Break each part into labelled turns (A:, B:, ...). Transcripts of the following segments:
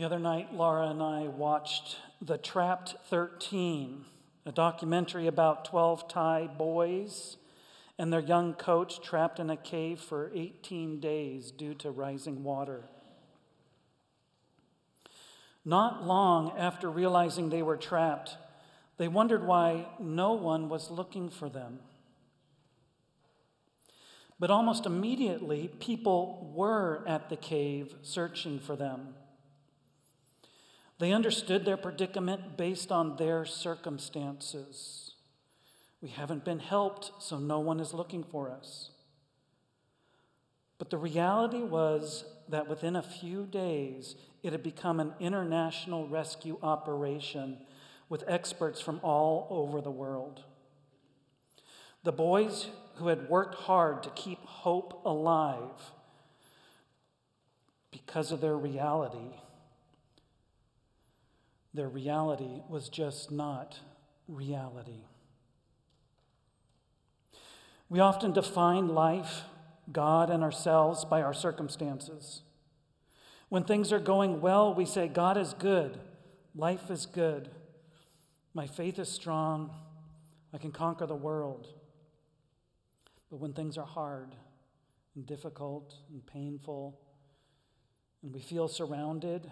A: The other night, Laura and I watched The Trapped 13, a documentary about 12 Thai boys and their young coach trapped in a cave for 18 days due to rising water. Not long after realizing they were trapped, they wondered why no one was looking for them. But almost immediately, people were at the cave searching for them. They understood their predicament based on their circumstances. We haven't been helped, so no one is looking for us. But the reality was that within a few days, it had become an international rescue operation with experts from all over the world. The boys who had worked hard to keep hope alive because of their reality, their reality was just not reality. We often define life, God, and ourselves by our circumstances. When things are going well, we say, God is good, life is good, my faith is strong, I can conquer the world. But when things are hard and difficult and painful, and we feel surrounded,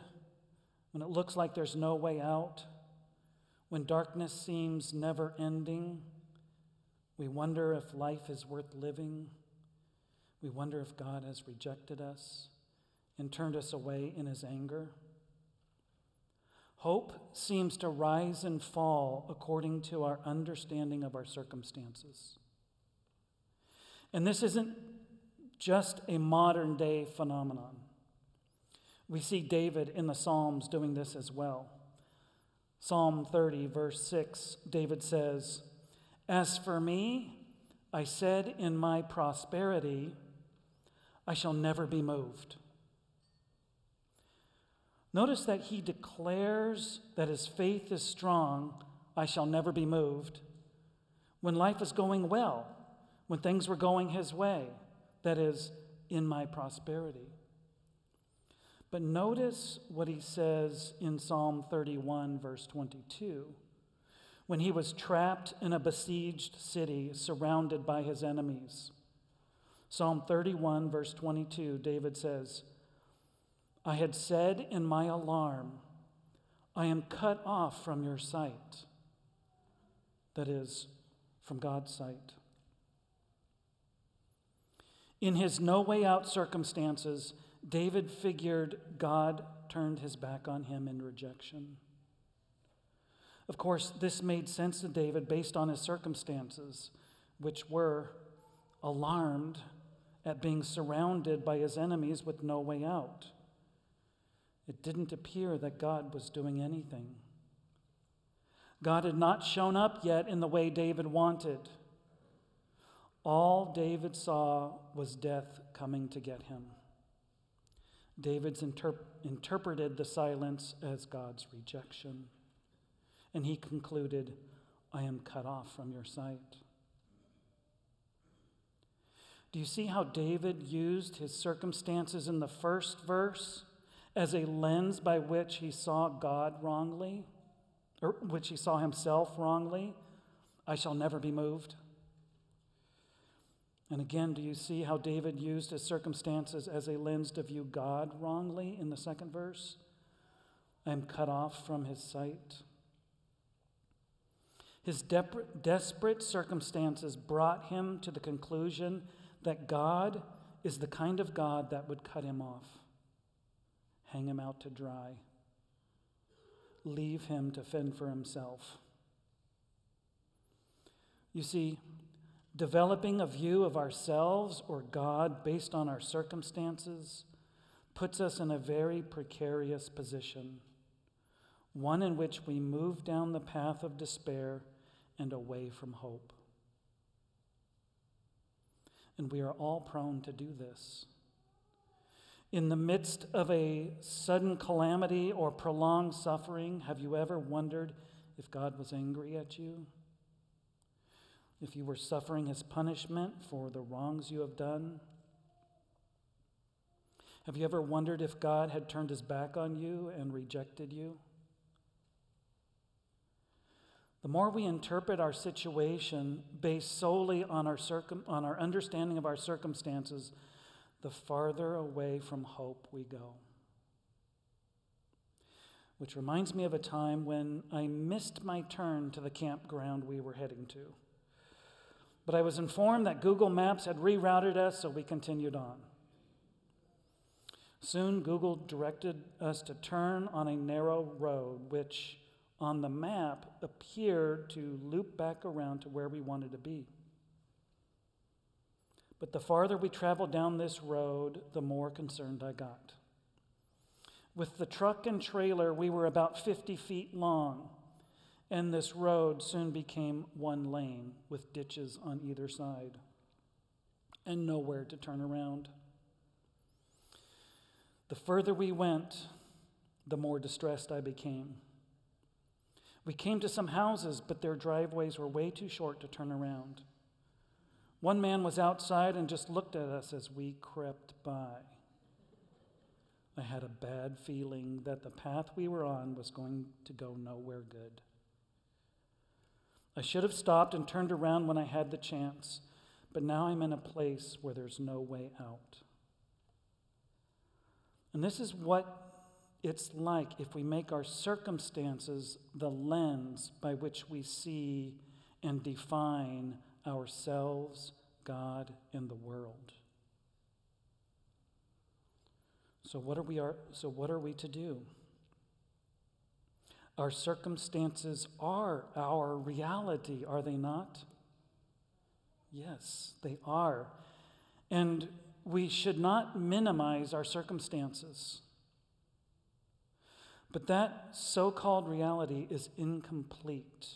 A: when it looks like there's no way out, when darkness seems never ending, we wonder if life is worth living. We wonder if God has rejected us and turned us away in his anger. Hope seems to rise and fall according to our understanding of our circumstances. And this isn't just a modern day phenomenon. We see David in the Psalms doing this as well. Psalm 30, verse 6, David says, As for me, I said in my prosperity, I shall never be moved. Notice that he declares that his faith is strong, I shall never be moved, when life is going well, when things were going his way, that is, in my prosperity. But notice what he says in Psalm 31, verse 22. When he was trapped in a besieged city, surrounded by his enemies. Psalm 31, verse 22, David says, I had said in my alarm, I am cut off from your sight. That is, from God's sight. In his no way out circumstances, David figured God turned his back on him in rejection. Of course, this made sense to David based on his circumstances, which were alarmed at being surrounded by his enemies with no way out. It didn't appear that God was doing anything. God had not shown up yet in the way David wanted. All David saw was death coming to get him. David's interp- interpreted the silence as God's rejection. And he concluded, I am cut off from your sight. Do you see how David used his circumstances in the first verse as a lens by which he saw God wrongly, or which he saw himself wrongly? I shall never be moved. And again, do you see how David used his circumstances as a lens to view God wrongly in the second verse? I am cut off from his sight. His desperate circumstances brought him to the conclusion that God is the kind of God that would cut him off, hang him out to dry, leave him to fend for himself. You see, Developing a view of ourselves or God based on our circumstances puts us in a very precarious position, one in which we move down the path of despair and away from hope. And we are all prone to do this. In the midst of a sudden calamity or prolonged suffering, have you ever wondered if God was angry at you? If you were suffering his punishment for the wrongs you have done? Have you ever wondered if God had turned his back on you and rejected you? The more we interpret our situation based solely on our, circum- on our understanding of our circumstances, the farther away from hope we go. Which reminds me of a time when I missed my turn to the campground we were heading to. But I was informed that Google Maps had rerouted us, so we continued on. Soon, Google directed us to turn on a narrow road, which on the map appeared to loop back around to where we wanted to be. But the farther we traveled down this road, the more concerned I got. With the truck and trailer, we were about 50 feet long, and this road soon became one lane with ditches on either side and nowhere to turn around. The further we went, the more distressed I became. We came to some houses, but their driveways were way too short to turn around. One man was outside and just looked at us as we crept by. I had a bad feeling that the path we were on was going to go nowhere good. I should have stopped and turned around when I had the chance, but now I'm in a place where there's no way out. And this is what it's like if we make our circumstances the lens by which we see and define ourselves, God, and the world. So what are we are so what are we to do? Our circumstances are our reality, are they not? Yes, they are. And we should not minimize our circumstances. But that so called reality is incomplete.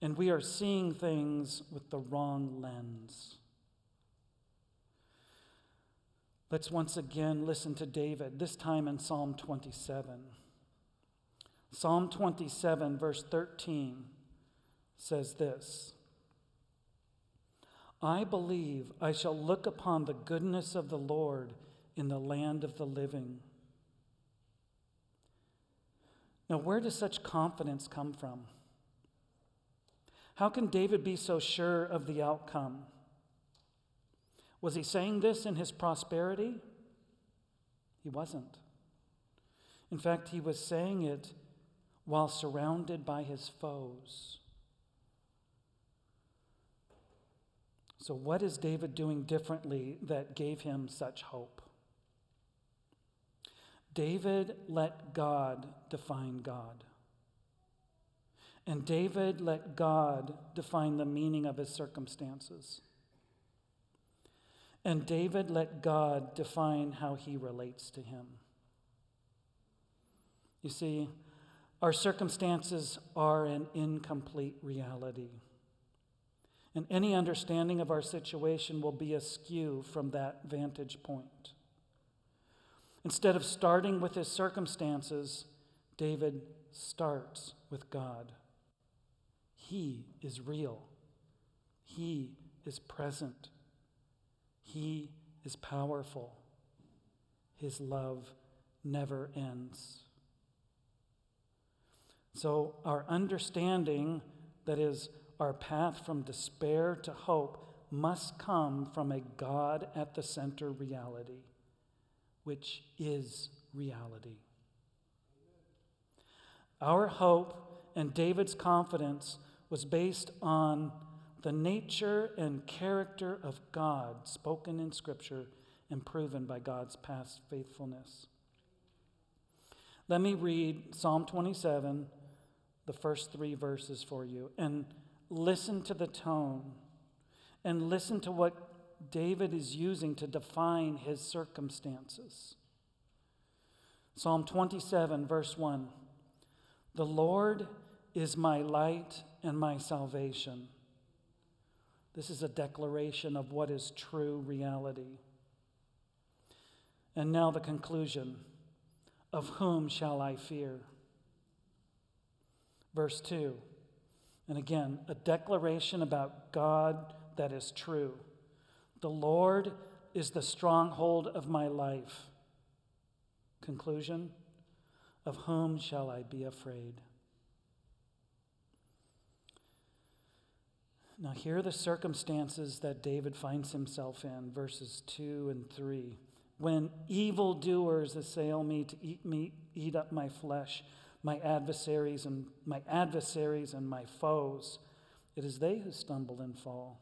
A: And we are seeing things with the wrong lens. Let's once again listen to David, this time in Psalm 27. Psalm 27, verse 13, says this I believe I shall look upon the goodness of the Lord in the land of the living. Now, where does such confidence come from? How can David be so sure of the outcome? Was he saying this in his prosperity? He wasn't. In fact, he was saying it while surrounded by his foes. So, what is David doing differently that gave him such hope? David let God define God. And David let God define the meaning of his circumstances. And David let God define how he relates to him. You see, our circumstances are an incomplete reality. And any understanding of our situation will be askew from that vantage point. Instead of starting with his circumstances, David starts with God. He is real, He is present, He is powerful. His love never ends. So, our understanding, that is, our path from despair to hope, must come from a God at the center reality which is reality. Our hope and David's confidence was based on the nature and character of God spoken in Scripture and proven by God's past faithfulness. Let me read Psalm 27, the first three verses for you, and listen to the tone and listen to what David is using to define his circumstances. Psalm 27, verse 1 The Lord is my light and my salvation. This is a declaration of what is true reality. And now the conclusion Of whom shall I fear? Verse 2. And again, a declaration about God that is true. The Lord is the stronghold of my life. Conclusion Of whom shall I be afraid? Now, here are the circumstances that David finds himself in, verses 2 and 3. When evildoers assail me to eat me, eat up my flesh, my adversaries and my adversaries and my foes, it is they who stumble and fall.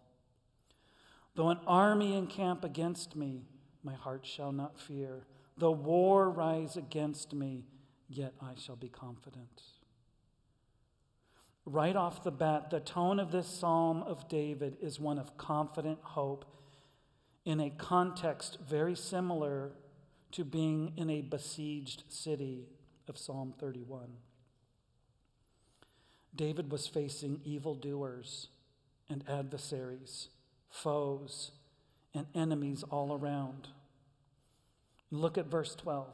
A: Though an army encamp against me, my heart shall not fear. Though war rise against me, yet I shall be confident. Right off the bat, the tone of this psalm of David is one of confident hope in a context very similar to being in a besieged city of Psalm 31. David was facing evildoers and adversaries, foes and enemies all around. Look at verse 12.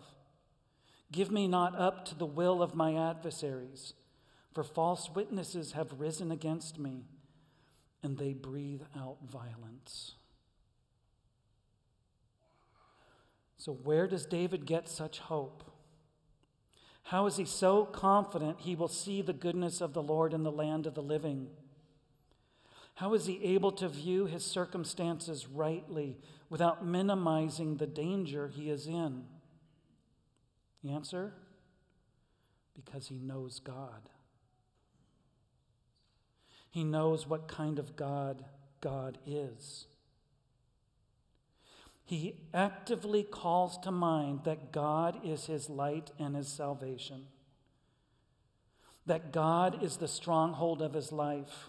A: Give me not up to the will of my adversaries for false witnesses have risen against me, and they breathe out violence. So, where does David get such hope? How is he so confident he will see the goodness of the Lord in the land of the living? How is he able to view his circumstances rightly without minimizing the danger he is in? The answer? Because he knows God. He knows what kind of God God is. He actively calls to mind that God is his light and his salvation, that God is the stronghold of his life,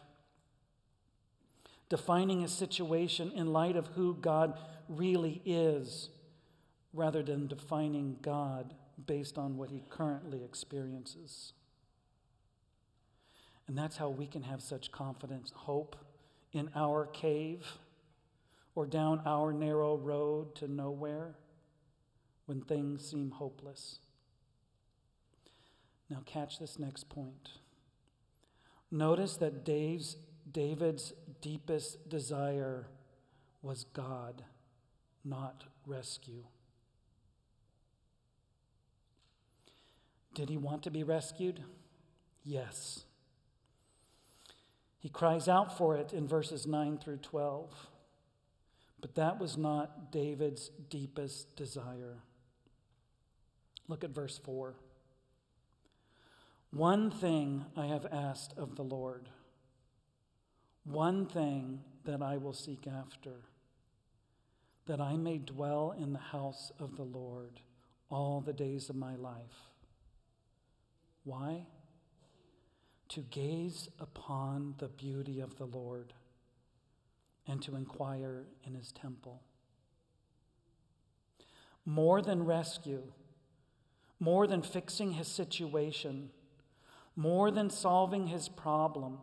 A: defining his situation in light of who God really is, rather than defining God based on what he currently experiences. And that's how we can have such confidence, hope in our cave or down our narrow road to nowhere when things seem hopeless. Now, catch this next point. Notice that Dave's, David's deepest desire was God, not rescue. Did he want to be rescued? Yes. He cries out for it in verses 9 through 12. But that was not David's deepest desire. Look at verse 4. One thing I have asked of the Lord, one thing that I will seek after, that I may dwell in the house of the Lord all the days of my life. Why? to gaze upon the beauty of the Lord and to inquire in his temple. More than rescue, more than fixing his situation, more than solving his problem,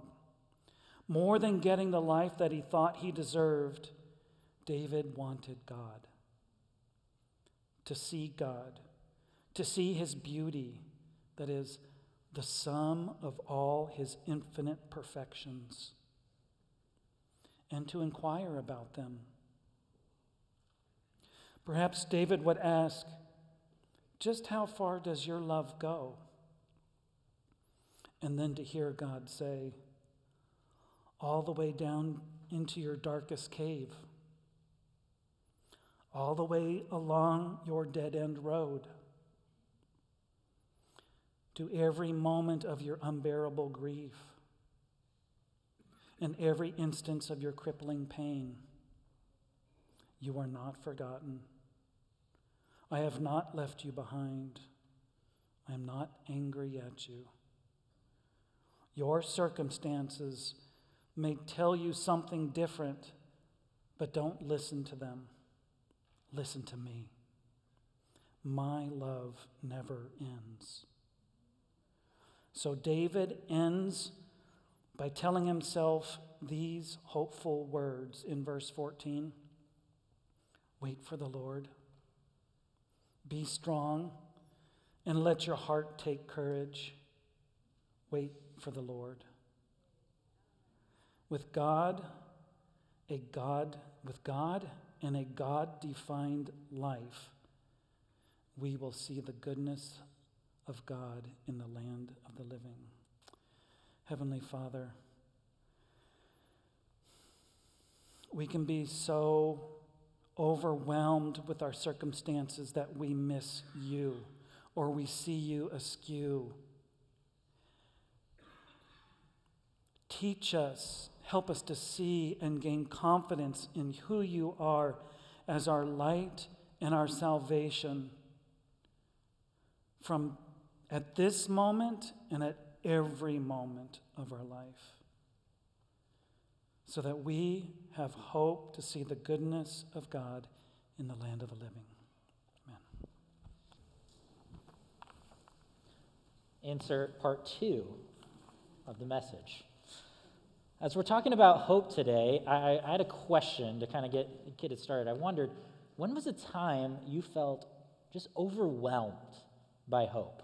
A: more than getting the life that he thought he deserved, David wanted God. To see God, to see his beauty, that is, the sum of all his infinite perfections, and to inquire about them. Perhaps David would ask, Just how far does your love go? And then to hear God say, All the way down into your darkest cave, all the way along your dead end road to every moment of your unbearable grief and every instance of your crippling pain. You are not forgotten. I have not left you behind. I am not angry at you. Your circumstances may tell you something different, but don't listen to them. Listen to me. My love never ends. So David ends by telling himself these hopeful words in verse 14 Wait for the Lord, be strong, and let your heart take courage. Wait for the Lord. With God, a God, with God, in a God defined life, we will see the goodness of God in the land of the living. Heavenly Father, we can be so overwhelmed with our circumstances that we miss you or we see you askew. Teach us, help us to see and gain confidence in who you are as our light and our salvation from at this moment and at every moment of our life so that we have hope to see the goodness of God in the land of the living. Amen.
B: Insert part two of the message. As we're talking about hope today, I, I had a question to kind of get, get it started. I wondered, when was a time you felt just overwhelmed by hope?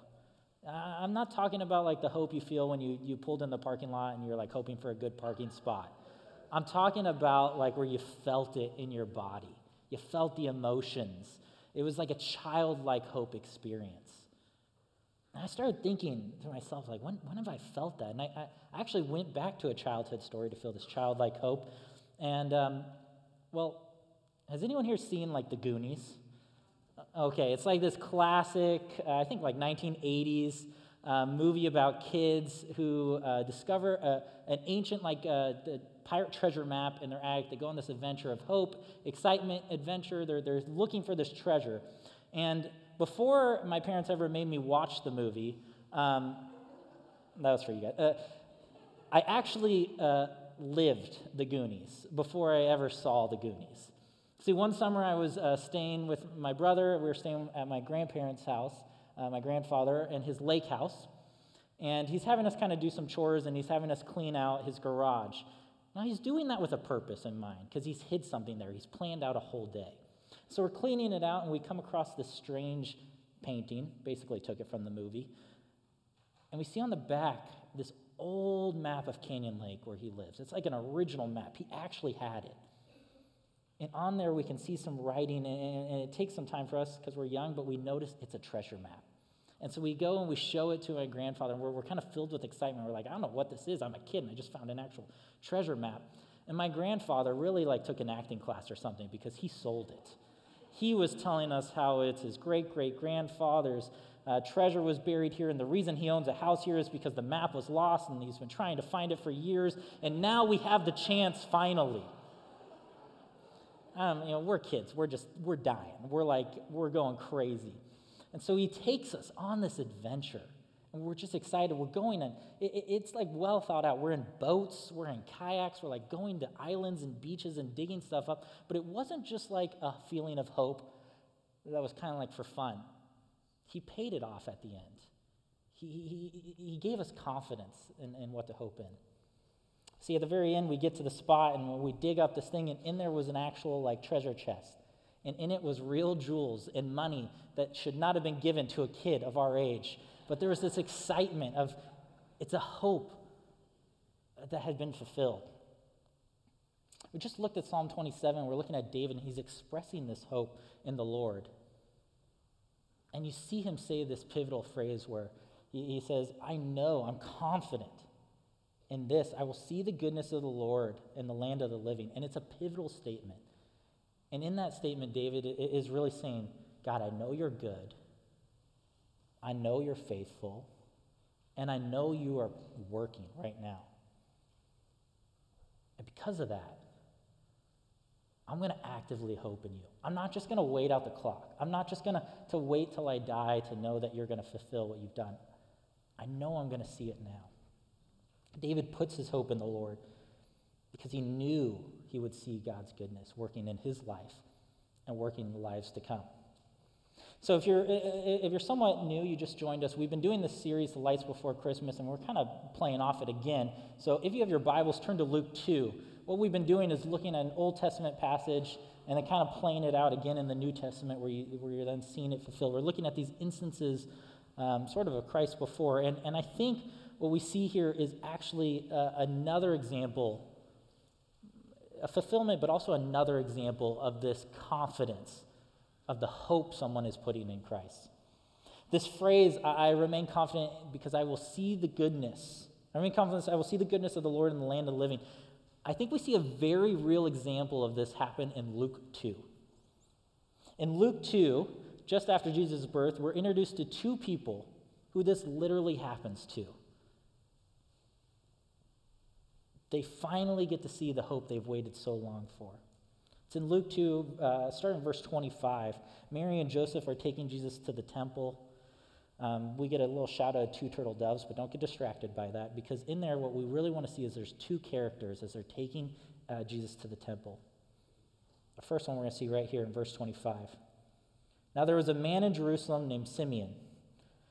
B: I'm not talking about like the hope you feel when you, you pulled in the parking lot and you're like hoping for a good parking spot. I'm talking about like where you felt it in your body. You felt the emotions. It was like a childlike hope experience. And I started thinking to myself, like, when, when have I felt that? And I, I actually went back to a childhood story to feel this childlike hope. And, um, well, has anyone here seen like the Goonies? Okay, it's like this classic, uh, I think like 1980s uh, movie about kids who uh, discover a, an ancient, like, uh, pirate treasure map in their attic. They go on this adventure of hope, excitement, adventure. They're, they're looking for this treasure. And before my parents ever made me watch the movie, um, that was for you guys. Uh, I actually uh, lived the Goonies before I ever saw the Goonies. See, one summer I was uh, staying with my brother. We were staying at my grandparents' house, uh, my grandfather, in his lake house. And he's having us kind of do some chores and he's having us clean out his garage. Now, he's doing that with a purpose in mind because he's hid something there. He's planned out a whole day. So we're cleaning it out, and we come across this strange painting, basically, took it from the movie. And we see on the back this old map of Canyon Lake where he lives. It's like an original map. He actually had it. And on there, we can see some writing, and it takes some time for us because we're young, but we notice it's a treasure map. And so we go and we show it to my grandfather, and we're, we're kind of filled with excitement. We're like, I don't know what this is. I'm a kid, and I just found an actual treasure map. And my grandfather really like took an acting class or something because he sold it. He was telling us how it's his great great grandfather's uh, treasure was buried here, and the reason he owns a house here is because the map was lost, and he's been trying to find it for years, and now we have the chance finally. Um, you know, we're kids. We're just we're dying. We're like we're going crazy. And so he takes us on this adventure. And we're just excited. We're going and it, it's like well thought out. We're in boats, we're in kayaks, we're like going to islands and beaches and digging stuff up. But it wasn't just like a feeling of hope that was kind of like for fun. He paid it off at the end. He, he, he gave us confidence in, in what to hope in. See, at the very end, we get to the spot and we dig up this thing, and in there was an actual like treasure chest and in it was real jewels and money that should not have been given to a kid of our age. But there was this excitement of it's a hope that had been fulfilled. We just looked at Psalm 27. We're looking at David, and he's expressing this hope in the Lord. And you see him say this pivotal phrase where he, he says, I know, I'm confident in this. I will see the goodness of the Lord in the land of the living. And it's a pivotal statement. And in that statement, David is really saying, God, I know you're good. I know you're faithful. And I know you are working right now. And because of that, I'm going to actively hope in you. I'm not just going to wait out the clock. I'm not just going to, wait till I die to know that you're going to fulfill what you've done. I know I'm going to see it now. David puts his hope in the Lord because he knew he would see God's goodness working in his life and working in the lives to come. So if you're if you're somewhat new, you just joined us. We've been doing this series, The Lights Before Christmas, and we're kind of playing off it again. So if you have your Bibles, turn to Luke 2. What we've been doing is looking at an Old Testament passage and then kind of playing it out again in the New Testament where, you, where you're then seeing it fulfilled. We're looking at these instances um, sort of of Christ before. And, and I think what we see here is actually uh, another example a fulfillment, but also another example of this confidence of the hope someone is putting in Christ. This phrase, I, I remain confident because I will see the goodness. I remain confident I will see the goodness of the Lord in the land of the living. I think we see a very real example of this happen in Luke 2. In Luke 2, just after Jesus' birth, we're introduced to two people who this literally happens to. They finally get to see the hope they've waited so long for. It's in Luke 2, uh, starting in verse 25. Mary and Joseph are taking Jesus to the temple. Um, we get a little shout out of two turtle doves, but don't get distracted by that because in there, what we really want to see is there's two characters as they're taking uh, Jesus to the temple. The first one we're going to see right here in verse 25. Now there was a man in Jerusalem named Simeon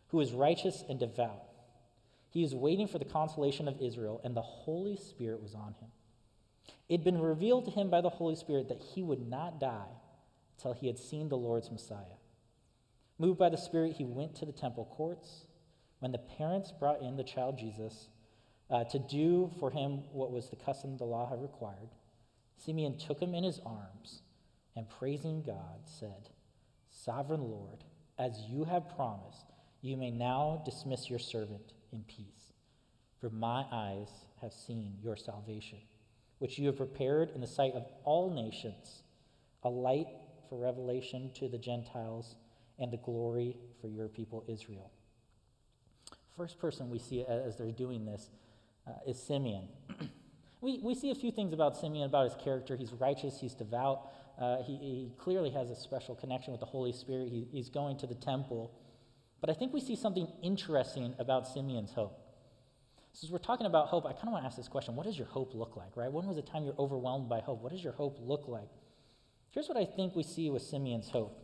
B: who was righteous and devout. He was waiting for the consolation of Israel, and the Holy Spirit was on him. It had been revealed to him by the Holy Spirit that he would not die until he had seen the Lord's Messiah. Moved by the Spirit, he went to the temple courts. When the parents brought in the child Jesus uh, to do for him what was the custom the law had required, Simeon took him in his arms and, praising God, said, Sovereign Lord, as you have promised, you may now dismiss your servant in peace. For my eyes have seen your salvation, which you have prepared in the sight of all nations, a light for revelation to the Gentiles and the glory for your people Israel. First person we see as they're doing this uh, is Simeon. we, we see a few things about Simeon, about his character. He's righteous, he's devout, uh, he, he, clearly has a special connection with the Holy Spirit. He, he's going to the temple. But I think we see something interesting about Simeon's hope. So, as we're talking about hope, I kind of want to ask this question What does your hope look like, right? When was the time you're overwhelmed by hope? What does your hope look like? Here's what I think we see with Simeon's hope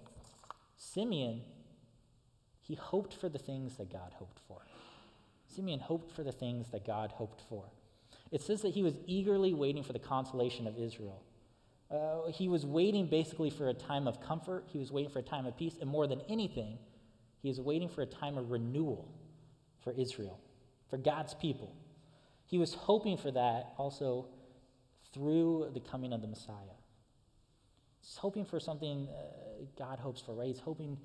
B: Simeon, he hoped for the things that God hoped for. Simeon hoped for the things that God hoped for. It says that he was eagerly waiting for the consolation of Israel. Uh, he was waiting basically for a time of comfort, he was waiting for a time of peace, and more than anything, he is waiting for a time of renewal for Israel, for God's people. He was hoping for that also through the coming of the Messiah. He's hoping for something uh, God hopes for, right? He's hoping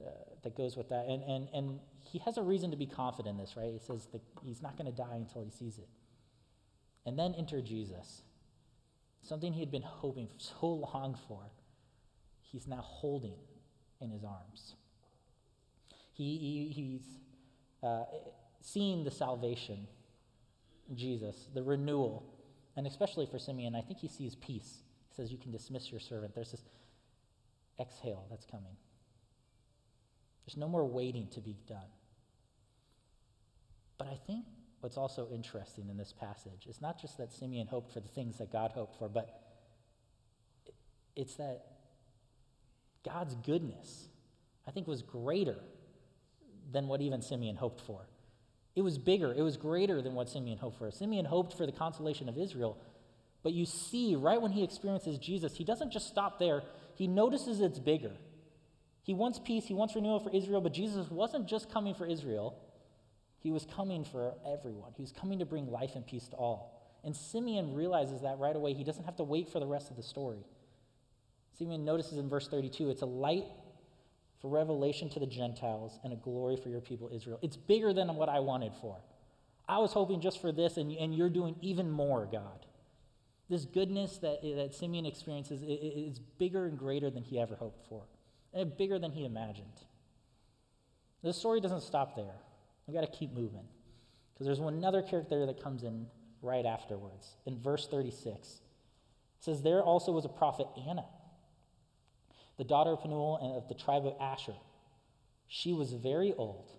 B: uh, that goes with that. And, and, and he has a reason to be confident in this, right? He says that he's not going to die until he sees it. And then enter Jesus, something he had been hoping so long for, he's now holding in his arms. He, he he's uh, seeing the salvation, Jesus, the renewal, and especially for Simeon, I think he sees peace. He says, You can dismiss your servant. There's this exhale that's coming. There's no more waiting to be done. But I think what's also interesting in this passage is not just that Simeon hoped for the things that God hoped for, but it's that God's goodness, I think, was greater than what even Simeon hoped for. It was bigger, it was greater than what Simeon hoped for. Simeon hoped for the consolation of Israel, but you see, right when he experiences Jesus, he doesn't just stop there, he notices it's bigger. He wants peace, he wants renewal for Israel, but Jesus wasn't just coming for Israel, he was coming for everyone. He was coming to bring life and peace to all. And Simeon realizes that right away. He doesn't have to wait for the rest of the story. Simeon notices in verse 32 it's a light for revelation to the Gentiles and a glory for your people Israel. It's bigger than what I wanted for. I was hoping just for this, and, and you're doing even more, God. This goodness that, that Simeon experiences is bigger and greater than he ever hoped for, and bigger than he imagined. The story doesn't stop there. We've got to keep moving. Because there's another character that comes in right afterwards. In verse 36, it says, There also was a prophet Anna the daughter of Penuel and of the tribe of Asher. She was very old.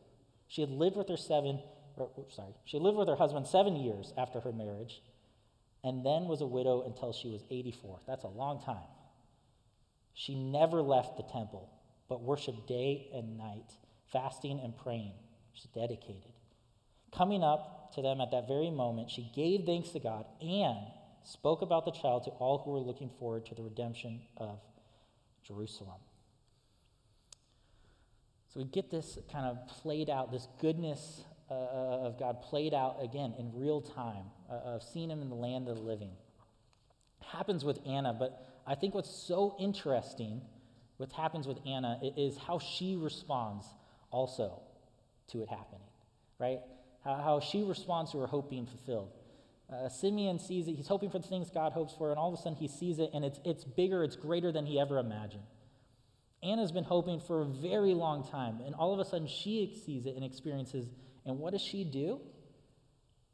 B: She had lived with her seven, or, sorry, she lived with her husband seven years after her marriage, and then was a widow until she was 84. That's a long time. She never left the temple, but worshiped day and night, fasting and praying. She's dedicated. Coming up to them at that very moment, she gave thanks to God and spoke about the child to all who were looking forward to the redemption of Jerusalem. So we get this kind of played out, this goodness uh, of God played out again in real time, uh, of seeing Him in the land of the living. happens with Anna, but I think what's so interesting, what happens with Anna, is how she responds also to it happening, right? How, how she responds to her hope being fulfilled. Uh, Simeon sees it, he's hoping for the things God hopes for, and all of a sudden he sees it, and it's, it's bigger, it's greater than he ever imagined. Anna's been hoping for a very long time, and all of a sudden she sees it and experiences. And what does she do?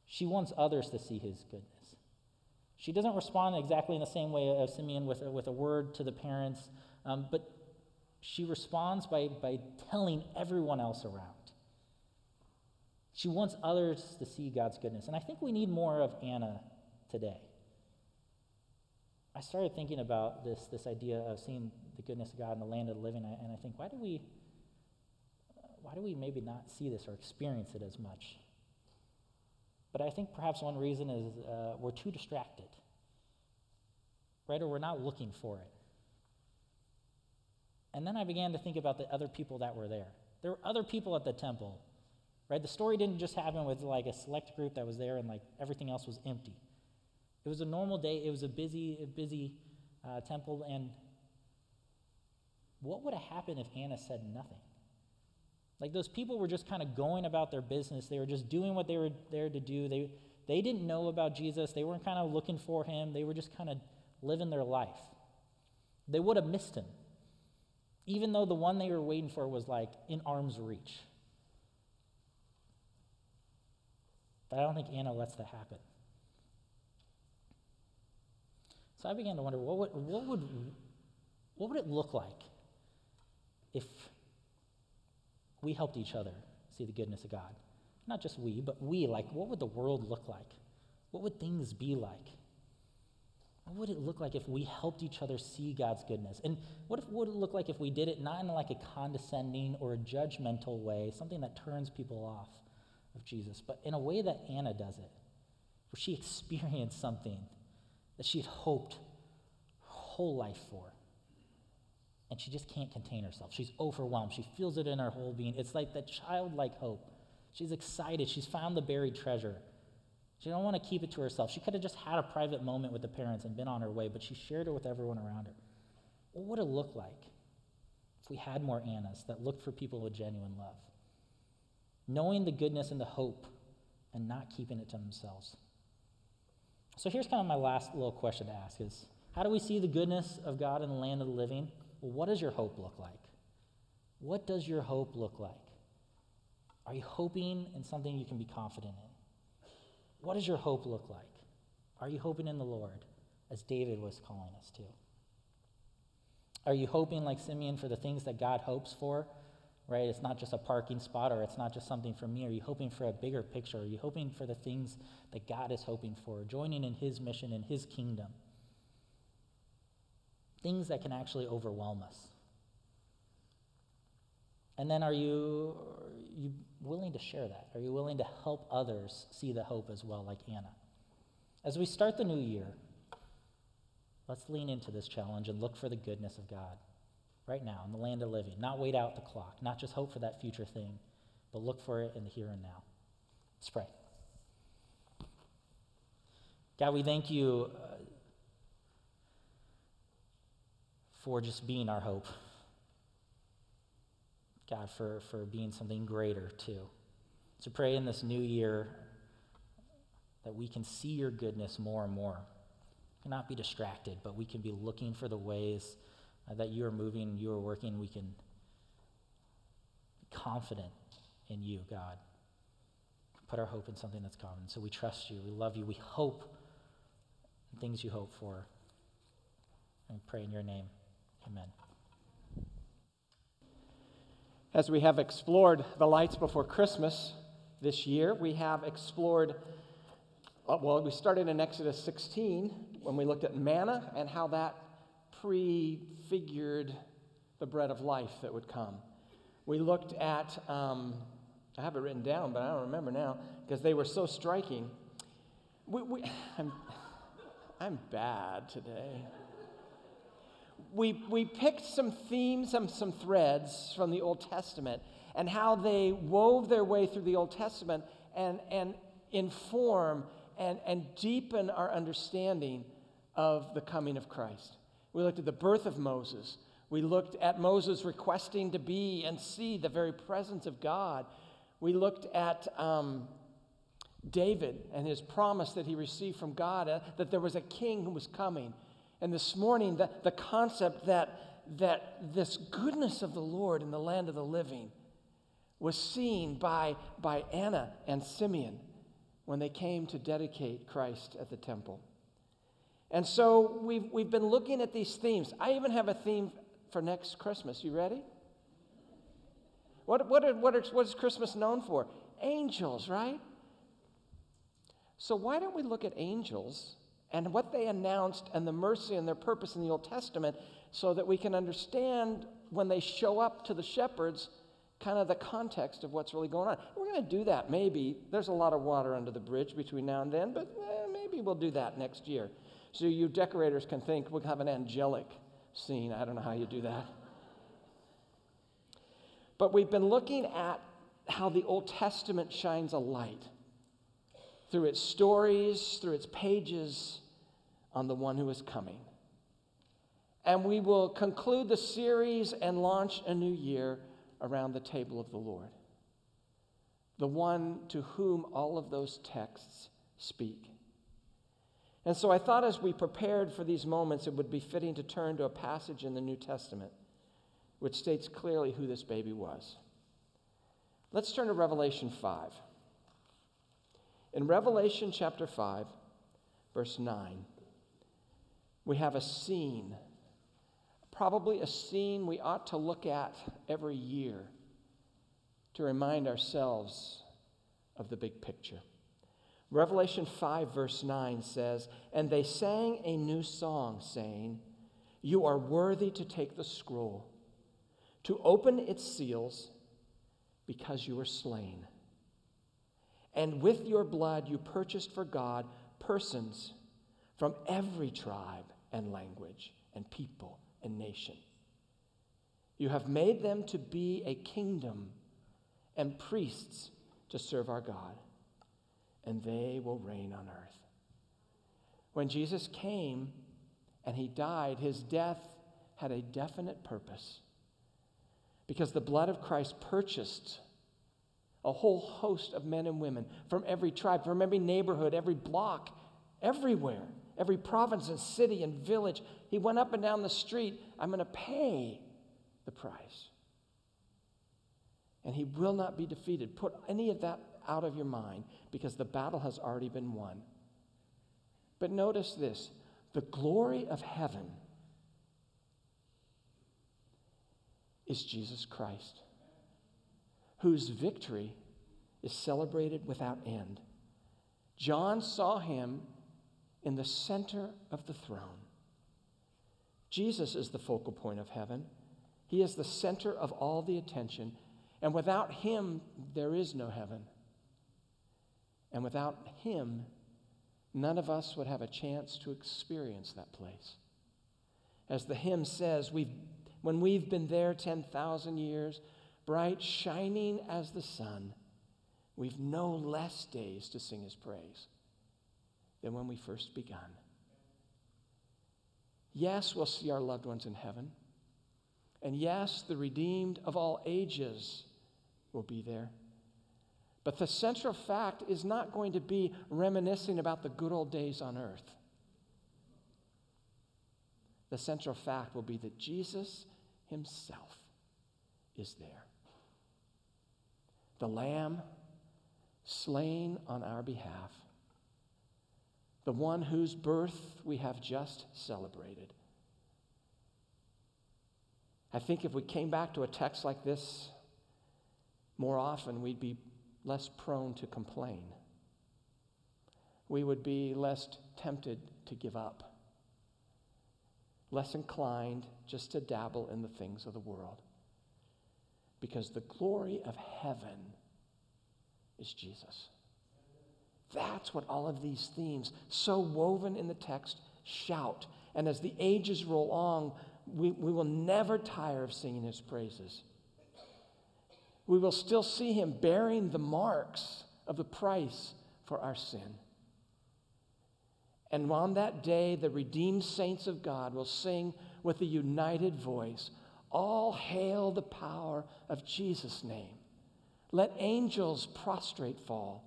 B: She wants others to see his goodness. She doesn't respond exactly in the same way of Simeon with, with a word to the parents, um, but she responds by, by telling everyone else around. She wants others to see God's goodness. And I think we need more of Anna today. I started thinking about this, this idea of seeing the goodness of God in the land of the living, and I think, why do we, why do we maybe not see this or experience it as much? But I think perhaps one reason is uh, we're too distracted, right? Or we're not looking for it. And then I began to think about the other people that were there. There were other people at the temple, right? The story didn't just happen with like a select group that was there and like everything else was empty. It was a normal day. It was a busy, busy uh, temple, and what would have happened if Anna said nothing? Like those people were just kind of going about their business. They were just doing what they were there to do. They, they didn't know about Jesus. They weren't kind of looking for him. They were just kind of living their life. They would have missed him, even though the one they were waiting for was like in arm's reach. But I don't think Anna lets that happen. So I began to wonder what would, what would, what would it look like if we helped each other see the goodness of God. Not just we, but we, like, what would the world look like? What would things be like? What would it look like if we helped each other see God's goodness? And what if, would it look like if we did it not in like a condescending or a judgmental way, something that turns people off of Jesus, but in a way that Anna does it, where she experienced something that she had hoped her whole life for and she just can't contain herself. She's overwhelmed. She feels it in her whole being. It's like that childlike hope. She's excited. She's found the buried treasure. She don't want to keep it to herself. She could have just had a private moment with the parents and been on her way, but she shared it with everyone around her. What would it look like if we had more Annas that looked for people with genuine love? Knowing the goodness and the hope and not keeping it to themselves. So here's kind of my last little question to ask is how do we see the goodness of God in the land of the living? Well, what does your hope look like? What does your hope look like? Are you hoping in something you can be confident in? What does your hope look like? Are you hoping in the Lord, as David was calling us to? Are you hoping, like Simeon, for the things that God hopes for? Right? It's not just a parking spot or it's not just something for me. Are you hoping for a bigger picture? Are you hoping for the things that God is hoping for, joining in His mission in His kingdom? things that can actually overwhelm us. And then are you, are you willing to share that? Are you willing to help others see the hope as well, like Anna? As we start the new year, let's lean into this challenge and look for the goodness of God right now in the land of living. Not wait out the clock, not just hope for that future thing, but look for it in the here and now. Let's pray. God, we thank you. Uh, for just being our hope. God, for, for being something greater too. So pray in this new year that we can see your goodness more and more. We cannot be distracted, but we can be looking for the ways uh, that you are moving, you are working. We can be confident in you, God. Put our hope in something that's common. So we trust you. We love you. We hope in things you hope for. And pray in your name. Amen.
C: As we have explored the lights before Christmas this year, we have explored, uh, well, we started in Exodus 16 when we looked at manna and how that prefigured the bread of life that would come. We looked at, um, I have it written down, but I don't remember now because they were so striking. We, we, I'm, I'm bad today we, we picked some themes and some threads from the Old Testament and how they wove their way through the Old Testament and, and inform and, and deepen our understanding of the coming of Christ. We looked at the birth of Moses. We looked at Moses requesting to be and see the very presence of God. We looked at um, David and his promise that he received from God uh, that there was a king who was coming. And this morning, the, the concept that, that this goodness of the Lord in the land of the living was seen by, by Anna and Simeon when they came to dedicate Christ at the temple. And so we've, we've been looking at these themes. I even have a theme for next Christmas. You ready? What, what, are, what, are, what is Christmas known for? Angels, right? So why don't we look at angels and what they announced and the mercy and their purpose in the Old Testament so that we can understand when they show up to the shepherds kind of the context of what's really going on. We're going to do that maybe. There's a lot of water under the bridge between now and then, but eh, maybe we'll do that next year. So you decorators can think we'll have an angelic scene. I don't know how you do that. But we've been looking at how the Old Testament shines a light through its stories, through its pages, on the one who is coming. And we will conclude the series and launch a new year around the table of the Lord, the one to whom all of those texts speak. And so I thought as we prepared for these moments, it would be fitting to turn to a passage in the New Testament which states clearly who this baby was. Let's turn to Revelation 5. In Revelation chapter 5, verse 9, we have a scene probably a scene we ought to look at every year to remind ourselves of the big picture. Revelation 5, verse 9 says, And they sang a new song, saying, You are worthy to take the scroll, to open its seals, because you were slain. And with your blood you purchased for God persons from every tribe and language and people and nation. You have made them to be a kingdom and priests to serve our God, and they will reign on earth. When Jesus came and he died, his death had a definite purpose because the blood of Christ purchased a whole host of men and women from every tribe, from every neighborhood, every block, everywhere every province and city and village. He went up and down the street. I'm going to pay the price. And he will not be defeated. Put any of that out of your mind because the battle has already been won. But notice this the glory of heaven is Jesus Christ, whose victory is celebrated without end. John saw him in the center of the throne. Jesus is the focal point of heaven. He is the center of all the attention. And without him, there is no heaven. And without him, none of us would have a chance to experience that place. As the hymn says, we've, when we've been there 10,000 years, bright, shining as the sun, we've no less days to sing his praise than when we first begun. Yes, we'll see our loved ones in heaven. And yes, the redeemed of all ages will be there. But the central fact is not going to be reminiscing about the good old days on earth. The central fact will be that Jesus himself is there. The Lamb slain on our behalf the one whose birth we have just celebrated. I think if we came back to a text like this more often, we'd be less prone to complain. We would be less tempted to give up, less inclined just to dabble in the things of the world. Because the glory of heaven is Jesus. That's what all of these themes, so woven in the text, shout. And as the ages roll on, we, we will never tire of singing his praises. We will still see him bearing the marks of the price for our sin. And on that day, the redeemed saints of God will sing with a united voice All hail the power of Jesus' name. Let angels prostrate fall.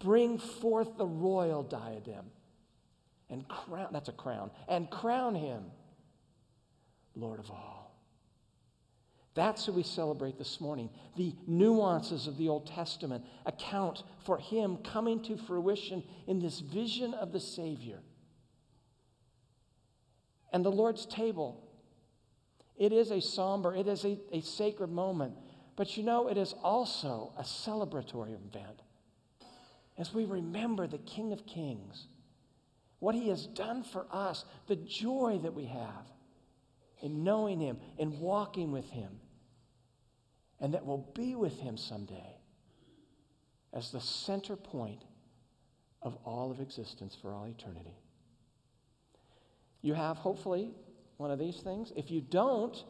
C: Bring forth the royal diadem and crown, that's a crown, and crown him Lord of all. That's who we celebrate this morning. The nuances of the Old Testament account for him coming to fruition in this vision of the Savior. And the Lord's table, it is a somber, it is a, a sacred moment, but you know, it is also a celebratory event. As we remember the King of Kings, what he has done for us, the joy that we have in knowing him, in walking with him, and that we'll be with him someday as the center point of all of existence for all eternity. You have, hopefully, one of these things. If you don't,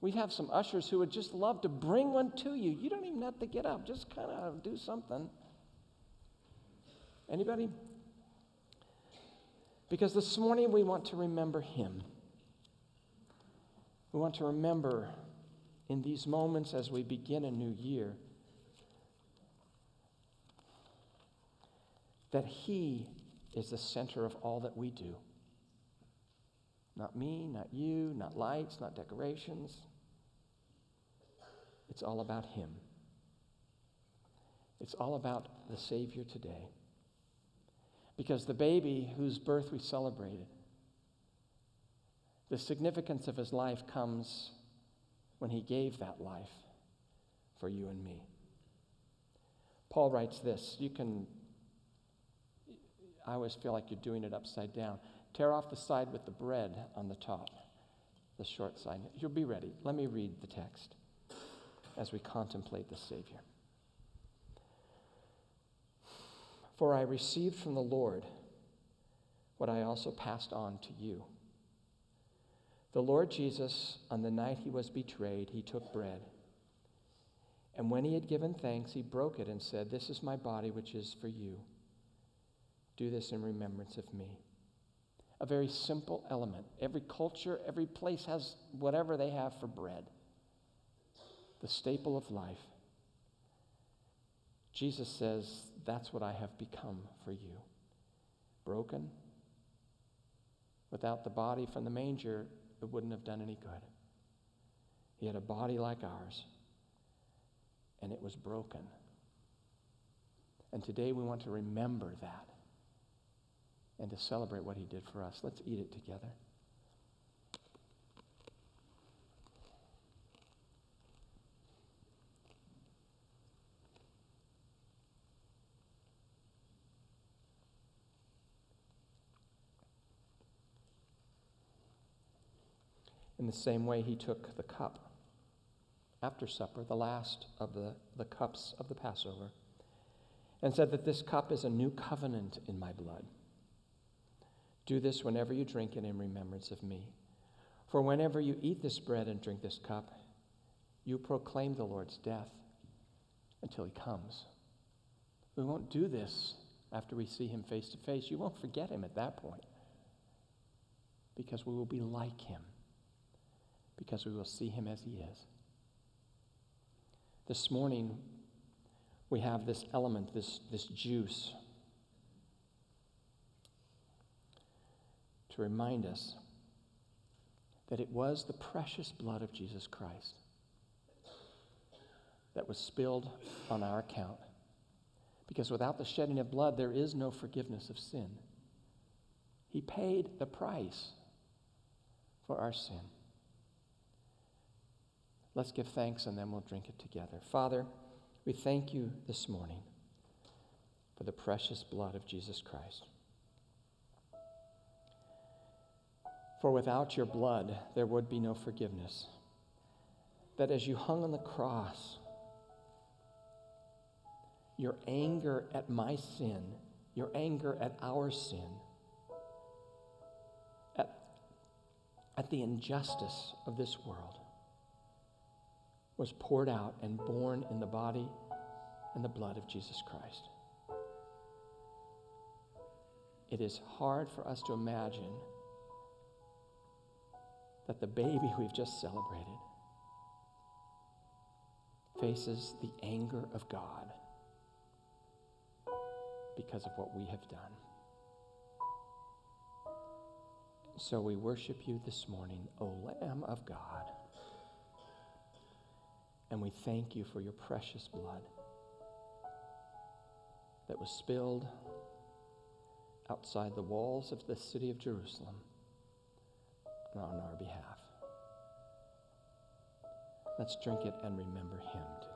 C: we have some ushers who would just love to bring one to you. You don't even have to get up, just kind of do something. Anybody? Because this morning we want to remember him. We want to remember in these moments as we begin a new year that He is the center of all that we do. Not me, not you, not lights, not decorations. It's all about Him. It's all about the Savior today. Because the baby whose birth we celebrated, the significance of his life comes when he gave that life for you and me. Paul writes this. You can, I always feel like you're doing it upside down. Tear off the side with the bread on the top, the short side. You'll be ready. Let me read the text as we contemplate the Savior. For I received from the Lord what I also passed on to you. The Lord Jesus, on the night he was betrayed, he took bread. And when he had given thanks, he broke it and said, This is my body, which is for you. Do this in remembrance of me. A very simple element. Every culture, every place has whatever they have for bread, the staple of life. Jesus says, That's what I have become for you. Broken. Without the body from the manger, it wouldn't have done any good. He had a body like ours, and it was broken. And today we want to remember that and to celebrate what he did for us. Let's eat it together. In the same way, he took the cup after supper, the last of the, the cups of the Passover, and said that this cup is a new covenant in my blood. Do this whenever you drink it in remembrance of me. For whenever you eat this bread and drink this cup, you proclaim the Lord's death until he comes. We won't do this after we see him face to face. You won't forget him at that point because we will be like him because we will see him as he is. This morning, we have this element, this, this juice, to remind us that it was the precious blood of Jesus Christ that was spilled on our account. Because without the shedding of blood, there is no forgiveness of sin. He paid the price for our sin. Let's give thanks and then we'll drink it together. Father, we thank you this morning for the precious blood of Jesus Christ. For without your blood, there would be no forgiveness. That as you hung on the cross, your anger at my sin, your anger at our sin, at, at the injustice of this world, was poured out and borne in the body and the blood of Jesus Christ. it is hard for us to imagine that the baby we've just celebrated faces the anger of God because of what we have done. So we worship you this morning, O Lamb of God. And we thank you for your precious blood that was spilled outside the walls of the city of Jerusalem on our behalf. Let's drink it and remember him.